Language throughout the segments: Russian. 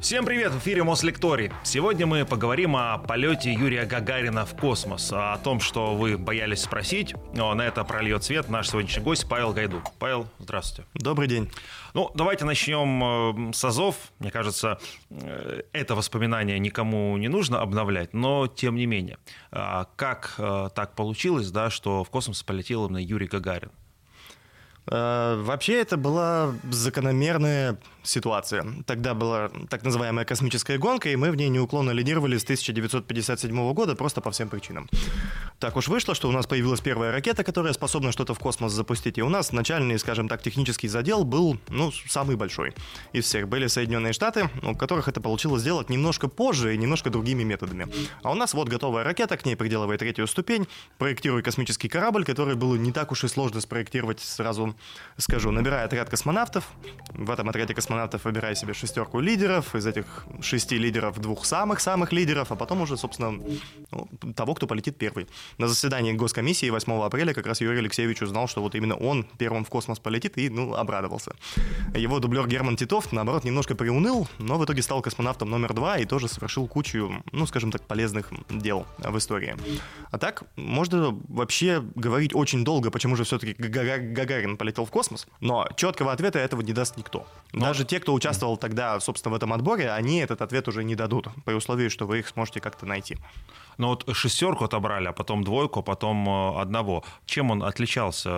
Всем привет, в эфире Мослекторий. Сегодня мы поговорим о полете Юрия Гагарина в космос, о том, что вы боялись спросить, но на это прольет свет наш сегодняшний гость Павел Гайду. Павел, здравствуйте. Добрый день. Ну, давайте начнем э, с АЗОВ. Мне кажется, э, это воспоминание никому не нужно обновлять, но тем не менее. А как э, так получилось, да, что в космос полетел именно Юрий Гагарин? Вообще это была закономерная ситуация. Тогда была так называемая космическая гонка, и мы в ней неуклонно лидировали с 1957 года просто по всем причинам. Так уж вышло, что у нас появилась первая ракета, которая способна что-то в космос запустить, и у нас начальный, скажем так, технический задел был, ну, самый большой из всех. Были Соединенные Штаты, у которых это получилось сделать немножко позже и немножко другими методами. А у нас вот готовая ракета, к ней приделывая третью ступень, проектируя космический корабль, который было не так уж и сложно спроектировать, сразу скажу, набирая отряд космонавтов, в этом отряде космонавтов выбирай себе шестерку лидеров, из этих шести лидеров двух самых-самых лидеров, а потом уже, собственно, ну, того, кто полетит первый. На заседании госкомиссии 8 апреля как раз Юрий Алексеевич узнал, что вот именно он первым в космос полетит и, ну, обрадовался. Его дублер Герман Титов, наоборот, немножко приуныл, но в итоге стал космонавтом номер два и тоже совершил кучу, ну, скажем так, полезных дел в истории. А так, можно вообще говорить очень долго, почему же все-таки Гагарин полетел в космос, но четкого ответа этого не даст никто. Даже даже те, кто участвовал тогда, собственно, в этом отборе, они этот ответ уже не дадут, при условии, что вы их сможете как-то найти. Ну вот шестерку отобрали, а потом двойку, а потом э, одного. Чем он отличался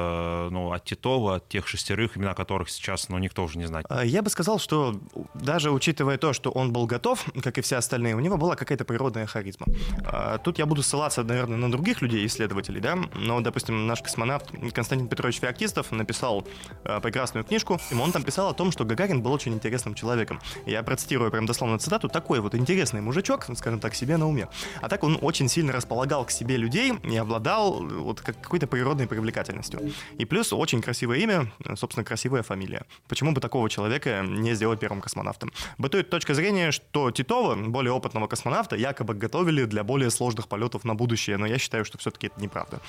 ну, от Титова, от тех шестерых, имена которых сейчас ну, никто уже не знает? А, я бы сказал, что даже учитывая то, что он был готов, как и все остальные, у него была какая-то природная харизма. А, тут я буду ссылаться, наверное, на других людей, исследователей, да, но, допустим, наш космонавт Константин Петрович Феоктистов написал э, прекрасную книжку, и он там писал о том, что Гагарин был очень интересным человеком. Я процитирую прям дословно цитату, такой вот интересный мужичок, скажем так, себе на уме. А так он очень сильно располагал к себе людей и обладал вот какой-то природной привлекательностью. И плюс очень красивое имя, собственно, красивая фамилия. Почему бы такого человека не сделать первым космонавтом? Бытует точка зрения, что Титова, более опытного космонавта, якобы готовили для более сложных полетов на будущее, но я считаю, что все-таки это неправда.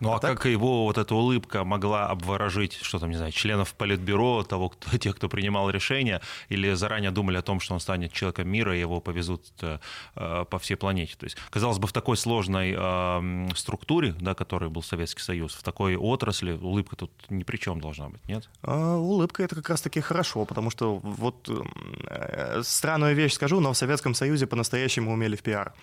Ну а, а так... как его вот эта улыбка могла обворожить, что там, не знаю, членов политбюро, того, кто, тех, кто принимал решения, или заранее думали о том, что он станет человеком мира, и его повезут э, э, по всей планете. То есть, казалось бы, в такой сложной э, структуре, да, которой был Советский Союз, в такой отрасли, улыбка тут ни при чем должна быть, нет? А, улыбка это как раз-таки хорошо, потому что вот э, странную вещь скажу, но в Советском Союзе по-настоящему умели в пиар.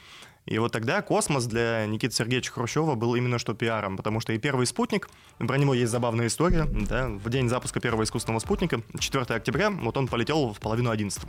И вот тогда космос для Никиты Сергеевича Хрущева был именно что пиаром, потому что и первый спутник, про него есть забавная история, да, в день запуска первого искусственного спутника, 4 октября, вот он полетел в половину 11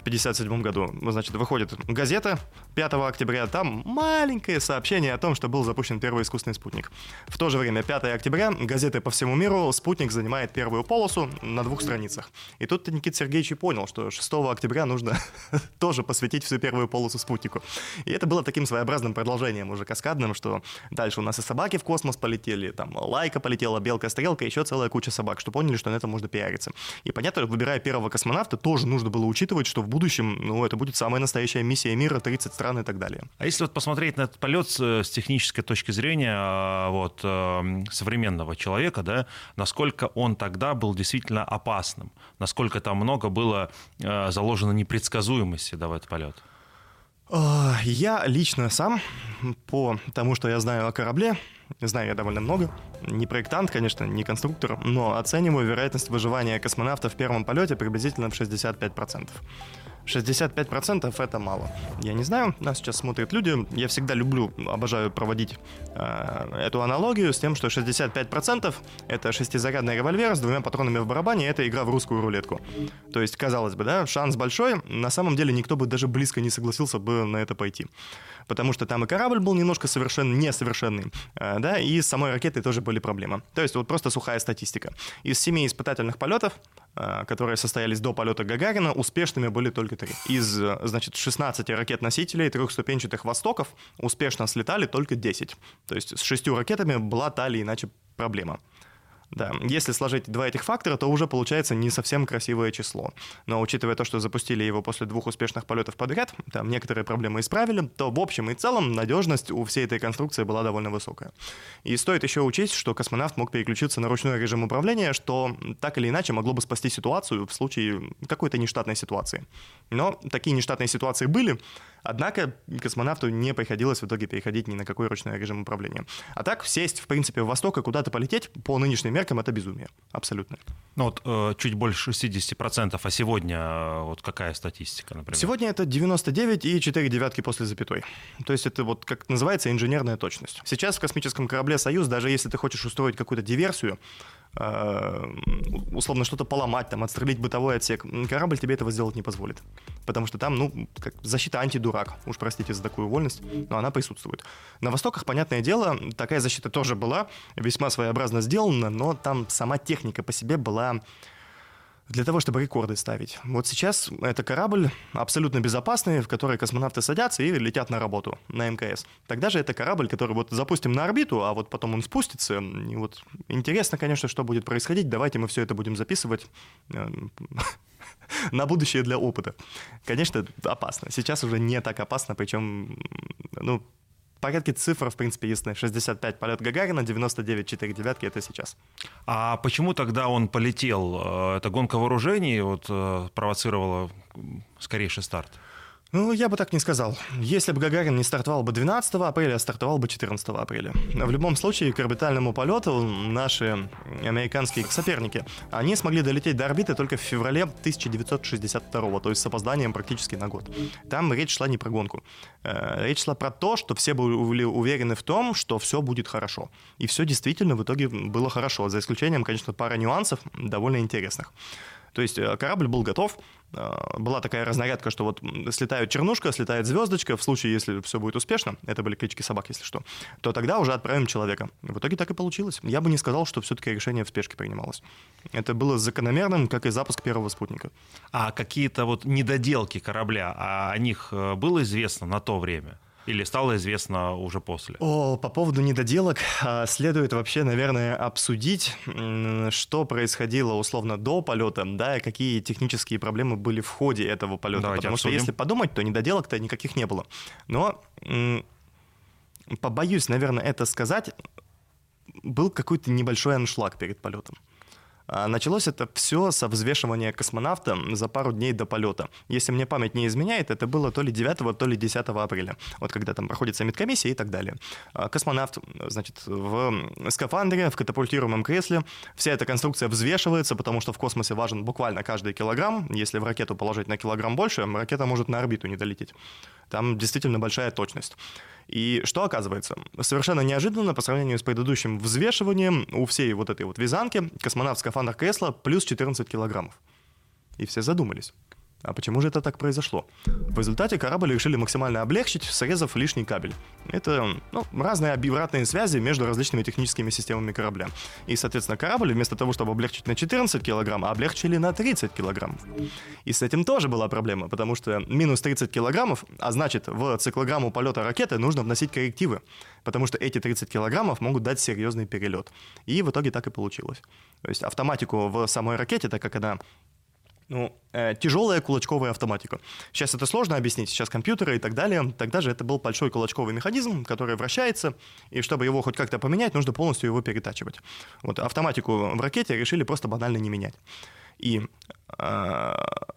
в 57 году. Значит, выходит газета 5 октября, там маленькое сообщение о том, что был запущен первый искусственный спутник. В то же время, 5 октября, газеты по всему миру, спутник занимает первую полосу на двух страницах. И тут Никита Сергеевич и понял, что 6 октября нужно тоже посвятить всю первую полосу спутнику. И это было таким своеобразным продолжением уже каскадным, что дальше у нас и собаки в космос полетели, там лайка полетела, белка-стрелка, еще целая куча собак, что поняли, что на этом можно пиариться. И понятно, выбирая первого космонавта, тоже нужно было учитывать, что будущем, ну, это будет самая настоящая миссия мира, 30 стран и так далее. А если вот посмотреть на этот полет с, с технической точки зрения а, вот, э, современного человека, да, насколько он тогда был действительно опасным, насколько там много было э, заложено непредсказуемости да, в этот полет? А, я лично сам, по тому, что я знаю о корабле, знаю я довольно много, не проектант, конечно, не конструктор, но оцениваю вероятность выживания космонавта в первом полете приблизительно в 65%. 65% это мало. Я не знаю, нас сейчас смотрят люди. Я всегда люблю, обожаю проводить э, эту аналогию с тем, что 65% это шестизарядный револьвер с двумя патронами в барабане, это игра в русскую рулетку. То есть, казалось бы, да, шанс большой, на самом деле никто бы даже близко не согласился бы на это пойти. Потому что там и корабль был немножко совершенно несовершенный, э, да, и с самой ракетой тоже были проблемы. То есть вот просто сухая статистика. Из семи испытательных полетов которые состоялись до полета Гагарина, успешными были только три. Из, э, значит, 16 ракет-носителей трехступенчатых «Востоков» успешно слетали только 10. То есть с шестью ракетами была та или иначе проблема. Да, если сложить два этих фактора, то уже получается не совсем красивое число. Но учитывая то, что запустили его после двух успешных полетов подряд, там некоторые проблемы исправили, то в общем и целом надежность у всей этой конструкции была довольно высокая. И стоит еще учесть, что космонавт мог переключиться на ручной режим управления, что так или иначе могло бы спасти ситуацию в случае какой-то нештатной ситуации. Но такие нештатные ситуации были, Однако космонавту не приходилось в итоге переходить ни на какой ручной режим управления. А так, сесть, в принципе, в восток и куда-то полететь, по нынешним меркам, это безумие. Абсолютно. Ну вот э, чуть больше 60%, а сегодня э, вот какая статистика, например? Сегодня это 99 и 4 девятки после запятой. То есть это вот, как называется, инженерная точность. Сейчас в космическом корабле «Союз», даже если ты хочешь устроить какую-то диверсию, условно что-то поломать, там, отстрелить бытовой отсек, корабль тебе этого сделать не позволит. Потому что там, ну, как защита антидурак, уж простите за такую вольность, но она присутствует. На Востоках, понятное дело, такая защита тоже была, весьма своеобразно сделана, но там сама техника по себе была для того, чтобы рекорды ставить. Вот сейчас это корабль абсолютно безопасный, в который космонавты садятся и летят на работу на МКС. Тогда же это корабль, который вот запустим на орбиту, а вот потом он спустится. И вот интересно, конечно, что будет происходить. Давайте мы все это будем записывать э, на будущее для опыта. Конечно, опасно. Сейчас уже не так опасно, причем, ну, порядке цифр, в принципе, ясны. 65 полет Гагарина, 99 4 девятки — это сейчас. А почему тогда он полетел? Э, это гонка вооружений вот, э, провоцировала скорейший старт? Ну, я бы так не сказал. Если бы Гагарин не стартовал бы 12 апреля, а стартовал бы 14 апреля. В любом случае, к орбитальному полету наши американские соперники, они смогли долететь до орбиты только в феврале 1962 то есть с опозданием практически на год. Там речь шла не про гонку. Э, речь шла про то, что все были уверены в том, что все будет хорошо. И все действительно в итоге было хорошо, за исключением, конечно, пары нюансов довольно интересных. То есть э, корабль был готов, была такая разнарядка, что вот слетает чернушка, слетает звездочка, в случае, если все будет успешно, это были клички собак, если что, то тогда уже отправим человека. В итоге так и получилось. Я бы не сказал, что все-таки решение в спешке принималось. Это было закономерным, как и запуск первого спутника. А какие-то вот недоделки корабля, а о них э, было известно на то время? Или стало известно уже после? О, по поводу недоделок а, следует вообще, наверное, обсудить, что происходило условно до полета, да, и какие технические проблемы были в ходе этого полета. Давайте Потому обсудим. что если подумать, то недоделок-то никаких не было. Но побоюсь, наверное, это сказать, был какой-то небольшой аншлаг перед полетом. А, началось это все со взвешивания космонавта за пару дней до полета. Если мне память не изменяет, это было то ли 9, то ли 10 апреля. Вот когда там проходит комиссия и так далее. А, космонавт, значит, в скафандре, в катапультируемом кресле. Вся эта конструкция взвешивается, потому что в космосе важен буквально каждый килограмм. Если в ракету положить на килограмм больше, ракета может на орбиту не долететь. Там действительно большая точность. И что оказывается? Совершенно неожиданно по сравнению с предыдущим взвешиванием у всей вот этой вот вязанки космонавт в скафандр кресла плюс 14 килограммов. И все задумались. А почему же это так произошло? В результате корабль решили максимально облегчить, срезав лишний кабель. Это ну, разные обратные связи между различными техническими системами корабля. И, соответственно, корабль вместо того, чтобы облегчить на 14 килограмм, облегчили на 30 килограммов. И с этим тоже была проблема, потому что минус 30 килограммов, а значит, в циклограмму полета ракеты нужно вносить коррективы, потому что эти 30 килограммов могут дать серьезный перелет. И в итоге так и получилось. То есть автоматику в самой ракете, так как она ну, э, тяжелая кулачковая автоматика. Сейчас это сложно объяснить, сейчас компьютеры и так далее. Тогда же это был большой кулачковый механизм, который вращается, и чтобы его хоть как-то поменять, нужно полностью его перетачивать. Вот автоматику в ракете решили просто банально не менять. И э,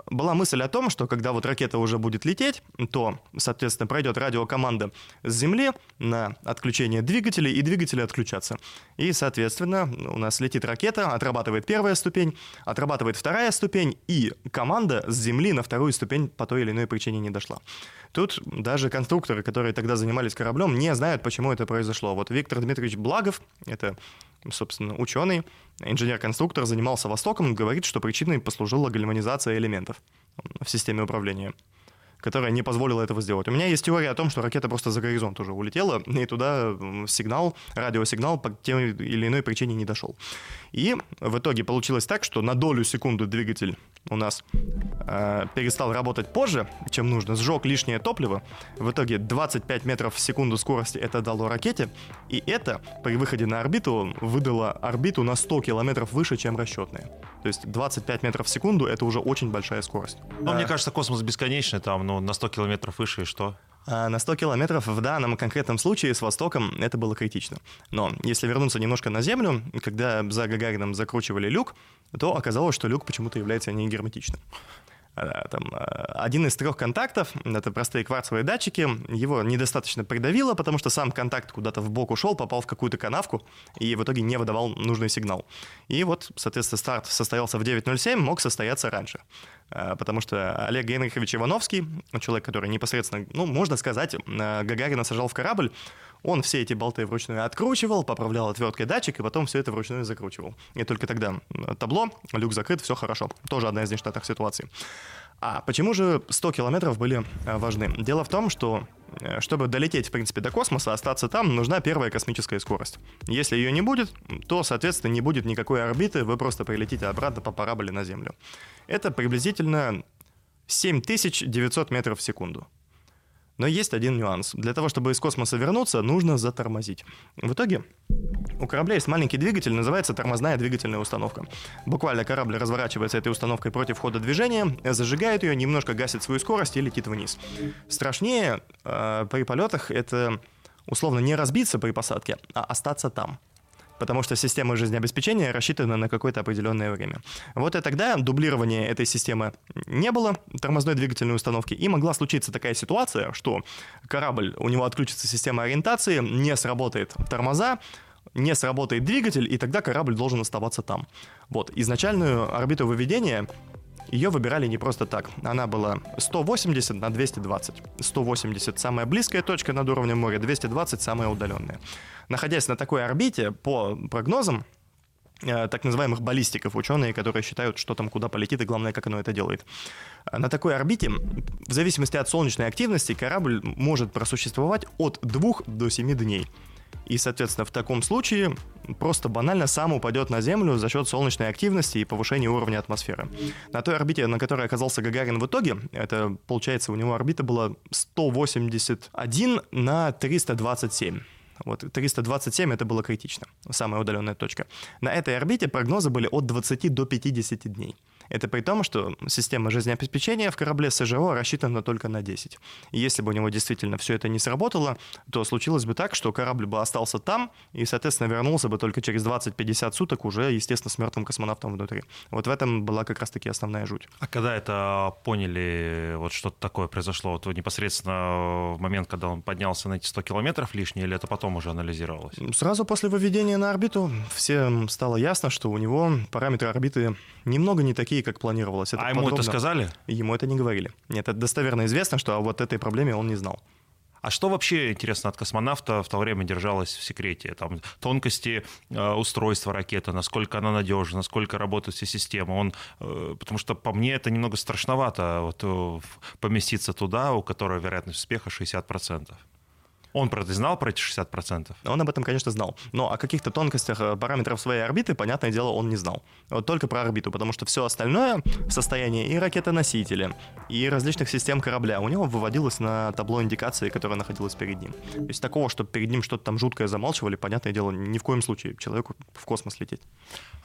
была мысль о том, что когда вот ракета уже будет лететь, то, соответственно, пройдет радиокоманда с Земли на отключение двигателей, и двигатели отключатся. И, соответственно, у нас летит ракета, отрабатывает первая ступень, отрабатывает вторая ступень, и команда с Земли на вторую ступень по той или иной причине не дошла. Тут даже конструкторы, которые тогда занимались кораблем, не знают, почему это произошло. Вот Виктор Дмитриевич Благов, это, собственно, ученый, инженер-конструктор, занимался Востоком, говорит, что причиной послужила гальванизация элементов в системе управления которая не позволила этого сделать. У меня есть теория о том, что ракета просто за горизонт уже улетела, и туда сигнал, радиосигнал по тем или иной причине не дошел. И в итоге получилось так, что на долю секунды двигатель у нас э, перестал работать позже, чем нужно, сжег лишнее топливо. В итоге 25 метров в секунду скорости это дало ракете, и это при выходе на орбиту выдало орбиту на 100 километров выше, чем расчетные. То есть 25 метров в секунду это уже очень большая скорость. Ну, а... мне кажется, космос бесконечный, там, ну, на 100 километров выше, и что? А на 100 километров в данном конкретном случае с Востоком это было критично. Но если вернуться немножко на Землю, когда за Гагарином закручивали люк, то оказалось, что люк почему-то является не герметичным. Там, э, один из трех контактов, это простые кварцевые датчики, его недостаточно придавило, потому что сам контакт куда-то в бок ушел, попал в какую-то канавку и в итоге не выдавал нужный сигнал. И вот, соответственно, старт состоялся в 9.07, мог состояться раньше. Э, потому что Олег Генрихович Ивановский, человек, который непосредственно, ну, можно сказать, Гагарина сажал в корабль, он все эти болты вручную откручивал, поправлял отверткой датчик, и потом все это вручную закручивал. И только тогда табло, люк закрыт, все хорошо. Тоже одна из нештатных ситуаций. А почему же 100 километров были э, важны? Дело в том, что э, чтобы долететь, в принципе, до космоса, остаться там, нужна первая космическая скорость. Если ее не будет, то, соответственно, не будет никакой орбиты, вы просто прилетите обратно по параболе на Землю. Это приблизительно 7900 метров в секунду. Но есть один нюанс. Для того, чтобы из космоса вернуться, нужно затормозить. В итоге у корабля есть маленький двигатель, называется тормозная двигательная установка. Буквально корабль разворачивается этой установкой против хода движения, зажигает ее, немножко гасит свою скорость и летит вниз. Страшнее э, при полетах это условно не разбиться при посадке, а остаться там потому что система жизнеобеспечения рассчитана на какое-то определенное время. Вот и тогда дублирования этой системы не было, тормозной двигательной установки, и могла случиться такая ситуация, что корабль, у него отключится система ориентации, не сработает тормоза, не сработает двигатель, и тогда корабль должен оставаться там. Вот, изначальную орбиту выведения ее выбирали не просто так. Она была 180 на 220. 180 самая близкая точка над уровнем моря, 220 самая удаленная. Находясь на такой орбите, по прогнозам, э, так называемых баллистиков, ученые, которые считают, что там куда полетит и главное, как оно это делает. На такой орбите, в зависимости от солнечной активности, корабль может просуществовать от 2 до 7 дней. И, соответственно, в таком случае просто банально сам упадет на Землю за счет солнечной активности и повышения уровня атмосферы. На той орбите, на которой оказался Гагарин в итоге, это, получается, у него орбита была 181 на 327. Вот 327 это было критично, самая удаленная точка. На этой орбите прогнозы были от 20 до 50 дней. Это при том, что система жизнеобеспечения в корабле СЖО рассчитана только на 10. И если бы у него действительно все это не сработало, то случилось бы так, что корабль бы остался там и, соответственно, вернулся бы только через 20-50 суток уже, естественно, с мертвым космонавтом внутри. Вот в этом была как раз-таки основная жуть. А когда это поняли, вот что-то такое произошло, вот непосредственно в момент, когда он поднялся на эти 100 километров лишние, или это потом уже анализировалось? Сразу после выведения на орбиту всем стало ясно, что у него параметры орбиты немного не такие, такие, как планировалось. Это а ему это сказали? Ему это не говорили. Нет, это достоверно известно, что о вот этой проблеме он не знал. А что вообще, интересно, от космонавта в то время держалось в секрете? Там тонкости э, устройства ракеты, насколько она надежна, насколько работают все системы. Он, э, потому что по мне это немного страшновато вот, э, поместиться туда, у которой вероятность успеха 60%. Он про это знал, про эти 60%? Он об этом, конечно, знал. Но о каких-то тонкостях э, параметров своей орбиты, понятное дело, он не знал. Вот только про орбиту, потому что все остальное, состояние и ракетоносителя, и различных систем корабля у него выводилось на табло индикации, которое находилось перед ним. То есть такого, чтобы перед ним что-то там жуткое замалчивали, понятное дело, ни в коем случае человеку в космос лететь.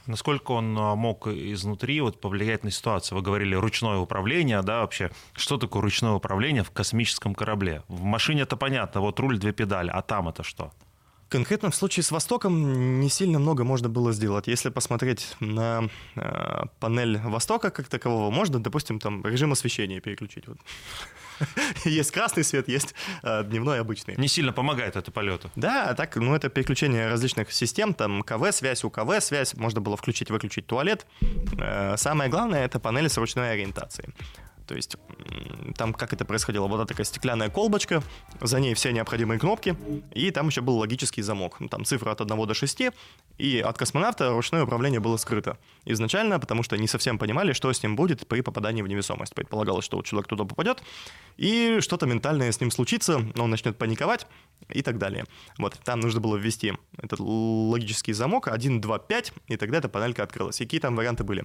Насколько он а, мог изнутри вот повлиять на ситуацию? Вы говорили ручное управление, да, вообще. Что такое ручное управление в космическом корабле? В машине это понятно, вот руль, две педали, а там это что? Конкретно в случае с Востоком не сильно много можно было сделать. Если посмотреть на э, панель Востока как такового, можно, допустим, там режим освещения переключить. Вот. есть красный свет, есть э, дневной обычный. Не сильно помогает это полету. Да, так, ну это переключение различных систем, там КВ-связь, УКВ-связь, можно было включить-выключить туалет. Э, самое главное это панели с ручной ориентацией. То есть там как это происходило? Вот такая стеклянная колбочка, за ней все необходимые кнопки, и там еще был логический замок. Ну, там цифра от 1 до 6, и от космонавта ручное управление было скрыто. Изначально, потому что не совсем понимали, что с ним будет при попадании в невесомость. Предполагалось, что вот человек туда попадет, и что-то ментальное с ним случится, он начнет паниковать и так далее. Вот, там нужно было ввести этот логический замок 1, 2, 5, и тогда эта панелька открылась. И какие там варианты были?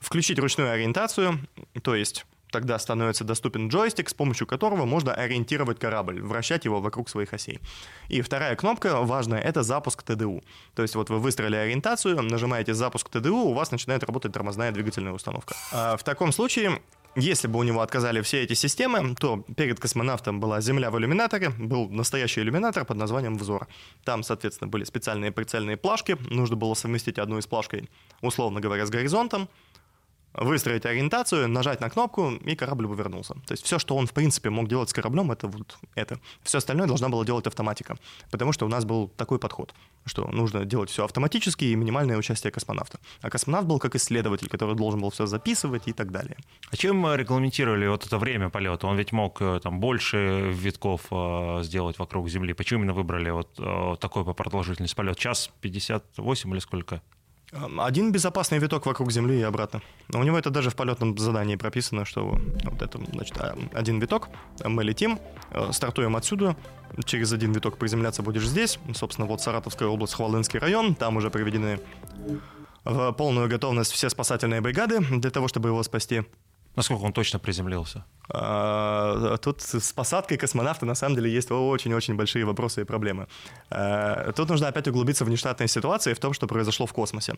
включить ручную ориентацию, то есть тогда становится доступен джойстик, с помощью которого можно ориентировать корабль, вращать его вокруг своих осей. И вторая кнопка важная — это запуск ТДУ. То есть вот вы выстроили ориентацию, нажимаете запуск ТДУ, у вас начинает работать тормозная двигательная установка. А в таком случае если бы у него отказали все эти системы, то перед космонавтом была Земля в иллюминаторе, был настоящий иллюминатор под названием «Взор». Там, соответственно, были специальные прицельные плашки, нужно было совместить одну из плашкой, условно говоря, с горизонтом, выстроить ориентацию, нажать на кнопку, и корабль бы вернулся. То есть все, что он, в принципе, мог делать с кораблем, это вот это. Все остальное должна была делать автоматика. Потому что у нас был такой подход, что нужно делать все автоматически и минимальное участие космонавта. А космонавт был как исследователь, который должен был все записывать и так далее. А чем регламентировали вот это время полета? Он ведь мог э, там больше витков э, сделать вокруг Земли. Почему именно выбрали вот э, такой по продолжительности полет? Час 58 или сколько? Один безопасный виток вокруг Земли и обратно. У него это даже в полетном задании прописано, что вот это, значит, а, один виток, мы летим, э, стартуем отсюда, через один виток приземляться будешь здесь. Собственно, вот Саратовская область, Хвалынский район, там уже приведены в полную готовность все спасательные бригады для того, чтобы его спасти. Насколько он точно приземлился? А, тут с посадкой космонавта на самом деле есть очень-очень большие вопросы и проблемы. А, тут нужно опять углубиться в нештатные ситуации в том, что произошло в космосе.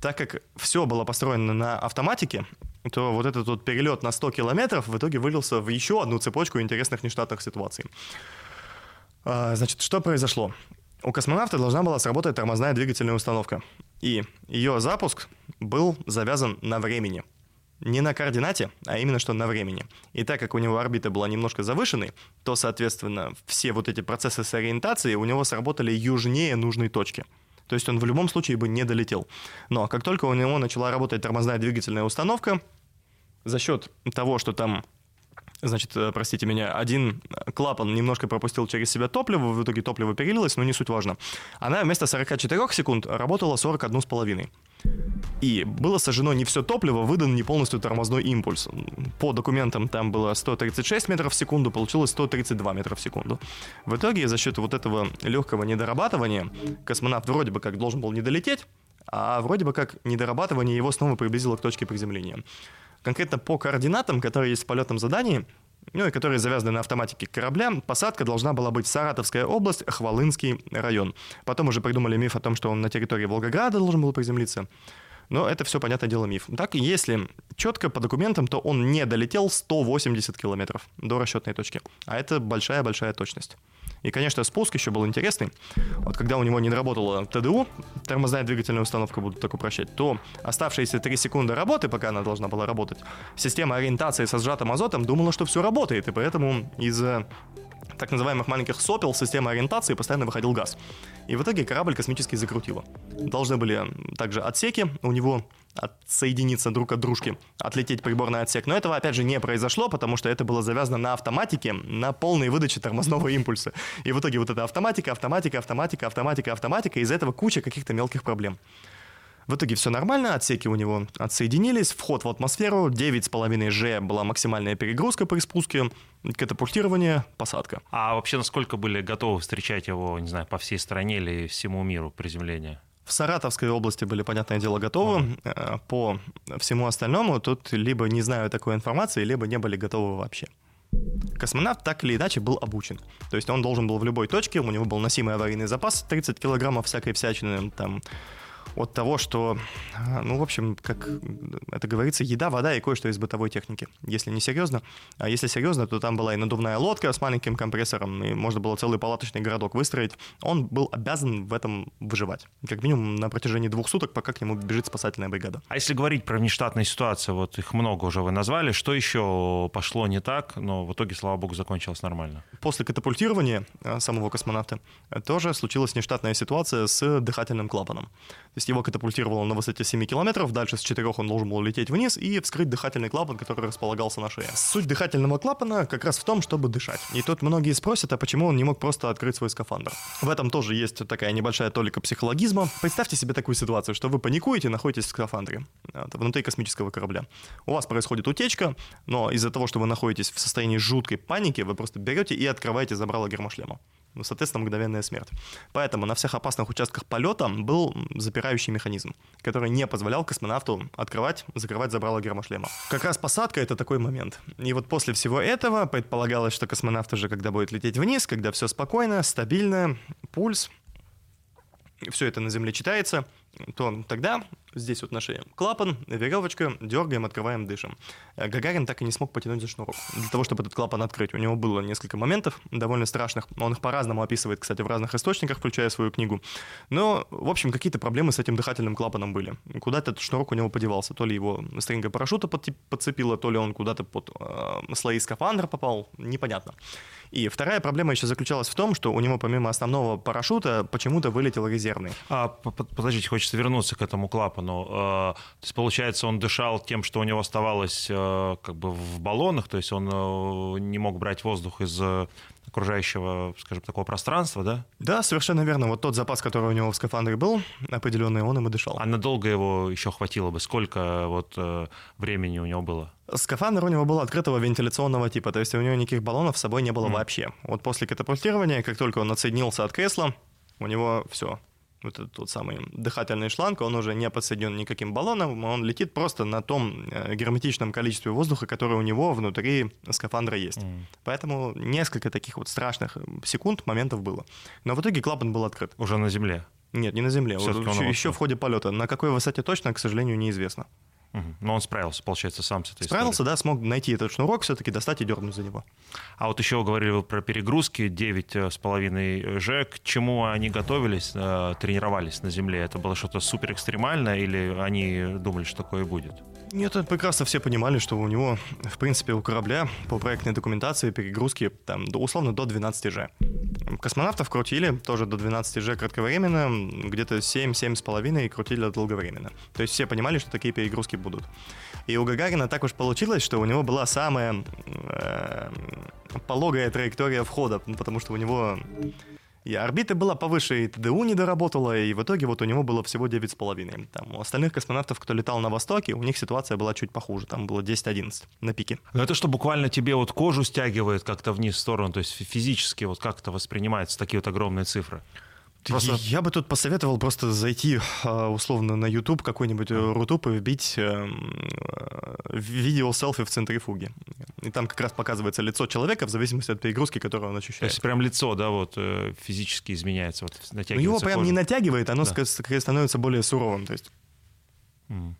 Так как все было построено на автоматике, то вот этот вот перелет на 100 километров в итоге вылился в еще одну цепочку интересных нештатных ситуаций. А, значит, что произошло? У космонавта должна была сработать тормозная двигательная установка. И ее запуск был завязан на времени – не на координате, а именно что на времени. И так как у него орбита была немножко завышенной, то, соответственно, все вот эти процессы с ориентацией у него сработали южнее нужной точки. То есть он в любом случае бы не долетел. Но как только у него начала работать тормозная двигательная установка, за счет того, что там значит, э, простите меня, один клапан немножко пропустил через себя топливо, в итоге топливо перелилось, но не суть важно. Она вместо 44 секунд работала 41,5. И было сожжено не все топливо, выдан не полностью тормозной импульс. По документам там было 136 метров в секунду, получилось 132 метра в секунду. В итоге за счет вот этого легкого недорабатывания космонавт вроде бы как должен был не долететь, а вроде бы как недорабатывание его снова приблизило к точке приземления. Конкретно по координатам, которые есть в полетном задании, ну и которые завязаны на автоматике корабля, посадка должна была быть Саратовская область, Хвалынский район. Потом уже придумали миф о том, что он на территории Волгограда должен был приземлиться. Но это все, понятное дело, миф. Так, если четко по документам, то он не долетел 180 километров до расчетной точки. А это большая-большая точность. И, конечно, спуск еще был интересный. Вот когда у него не работала ТДУ, тормозная двигательная установка, буду так упрощать, то оставшиеся 3 секунды работы, пока она должна была работать, система ориентации со сжатым азотом думала, что все работает, и поэтому из-за так называемых маленьких сопел системы ориентации постоянно выходил газ. И в итоге корабль космический закрутило. Должны были также отсеки у него отсоединиться друг от дружки, отлететь приборный отсек. Но этого, опять же, не произошло, потому что это было завязано на автоматике, на полной выдаче тормозного импульса. И в итоге вот эта автоматика, автоматика, автоматика, автоматика, автоматика, из-за этого куча каких-то мелких проблем. В итоге все нормально, отсеки у него отсоединились, вход в атмосферу, 9,5 G была максимальная перегрузка при спуске, катапультирование, посадка. А вообще насколько были готовы встречать его, не знаю, по всей стране или всему миру приземления? В Саратовской области были, понятное дело, готовы. Mm-hmm. По всему остальному тут либо не знаю такой информации, либо не были готовы вообще. Космонавт так или иначе был обучен. То есть он должен был в любой точке, у него был носимый аварийный запас 30 килограммов всякой всячины, там от того, что, а, ну, в общем, как это говорится, еда, вода и кое-что из бытовой техники. Если не серьезно, а если серьезно, то там была и надувная лодка с маленьким компрессором, и можно было целый палаточный городок выстроить. Он был обязан в этом выживать. Как минимум на протяжении двух суток, пока к нему бежит спасательная бригада. А если говорить про внештатные ситуации, вот их много уже вы назвали, что еще пошло не так, но в итоге, слава богу, закончилось нормально? После катапультирования а, самого космонавта тоже случилась нештатная ситуация с дыхательным клапаном. То есть его катапультировало на высоте 7 километров, дальше с 4 он должен был лететь вниз и вскрыть дыхательный клапан, который располагался на шее. Суть дыхательного клапана как раз в том, чтобы дышать. И тут многие спросят, а почему он не мог просто открыть свой скафандр? В этом тоже есть такая небольшая толика психологизма. Представьте себе такую ситуацию, что вы паникуете, находитесь в скафандре внутри космического корабля. У вас происходит утечка, но из-за того, что вы находитесь в состоянии жуткой паники, вы просто берете и открываете забрало гермошлема. Ну, соответственно, мгновенная смерть. Поэтому на всех опасных участках полета был запирающий механизм, который не позволял космонавту открывать, закрывать забрало гермошлема. Как раз посадка — это такой момент. И вот после всего этого предполагалось, что космонавт уже, когда будет лететь вниз, когда все спокойно, стабильно, пульс, все это на Земле читается, то тогда здесь вот на шее клапан, веревочка, дергаем, открываем, дышим. Э, Гагарин так и не смог потянуть за шнурок. Для того, чтобы этот клапан открыть, у него было несколько моментов довольно страшных. Он их по-разному описывает, кстати, в разных источниках, включая свою книгу. Но, в общем, какие-то проблемы с этим дыхательным клапаном были. Куда-то этот шнурок у него подевался. То ли его стринга парашюта подцепила, то ли он куда-то под э, слои скафандра попал, непонятно. И вторая проблема еще заключалась в том, что у него помимо основного парашюта почему-то вылетел резервный. А, подождите, хочется вернуться к этому клапану. А, то есть, получается, он дышал тем, что у него оставалось э, как бы в баллонах, то есть он э, не мог брать воздух из окружающего, скажем, такого пространства, да? Да, совершенно верно. Вот тот запас, который у него в скафандре был, определенный, он им и дышал. А надолго его еще хватило бы? Сколько вот э, времени у него было? Скафандр у него был открытого вентиляционного типа, то есть у него никаких баллонов с собой не было mm. вообще. Вот после катапультирования, как только он отсоединился от кресла, у него все, вот этот тот самый дыхательный шланг, он уже не подсоединен никаким баллоном, он летит просто на том э, герметичном количестве воздуха, которое у него внутри скафандра есть. Mm. Поэтому несколько таких вот страшных секунд, моментов было. Но в итоге клапан был открыт. Уже на земле? Нет, не на земле. Еще, еще в ходе полета. На какой высоте точно, к сожалению, неизвестно. Но он справился, получается, сам с этой Справился, историей. да, смог найти этот шнурок, все-таки достать и дернуть за него. А вот еще говорили вы про перегрузки 9,5 Ж. К чему они готовились, э, тренировались на Земле? Это было что-то супер экстремальное или они думали, что такое будет? Нет, прекрасно все понимали, что у него, в принципе, у корабля по проектной документации перегрузки там, условно до 12 Ж. Космонавтов крутили тоже до 12 Ж кратковременно, где-то 7-7,5 крутили долговременно. То есть все понимали, что такие перегрузки будут. И у Гагарина так уж получилось, что у него была самая э, пологая траектория входа, потому что у него и орбита была повыше, и ТДУ не доработала, и в итоге вот у него было всего 9,5. Там у остальных космонавтов, кто летал на Востоке, у них ситуация была чуть похуже, там было 10-11 на пике. Но это что, буквально тебе вот кожу стягивает как-то вниз в сторону, то есть физически вот как это воспринимается, такие вот огромные цифры? Просто... Я бы тут посоветовал просто зайти а, условно на YouTube какой-нибудь mm. Рутуб и вбить эм, э, видео селфи в центрифуге. И там как раз показывается лицо человека в зависимости от перегрузки, которую он ощущает. То есть прям лицо, да, вот э, физически изменяется, вот натягивается. Ну его прям кожа. не натягивает, оно да. становится более суровым, то есть. Mm.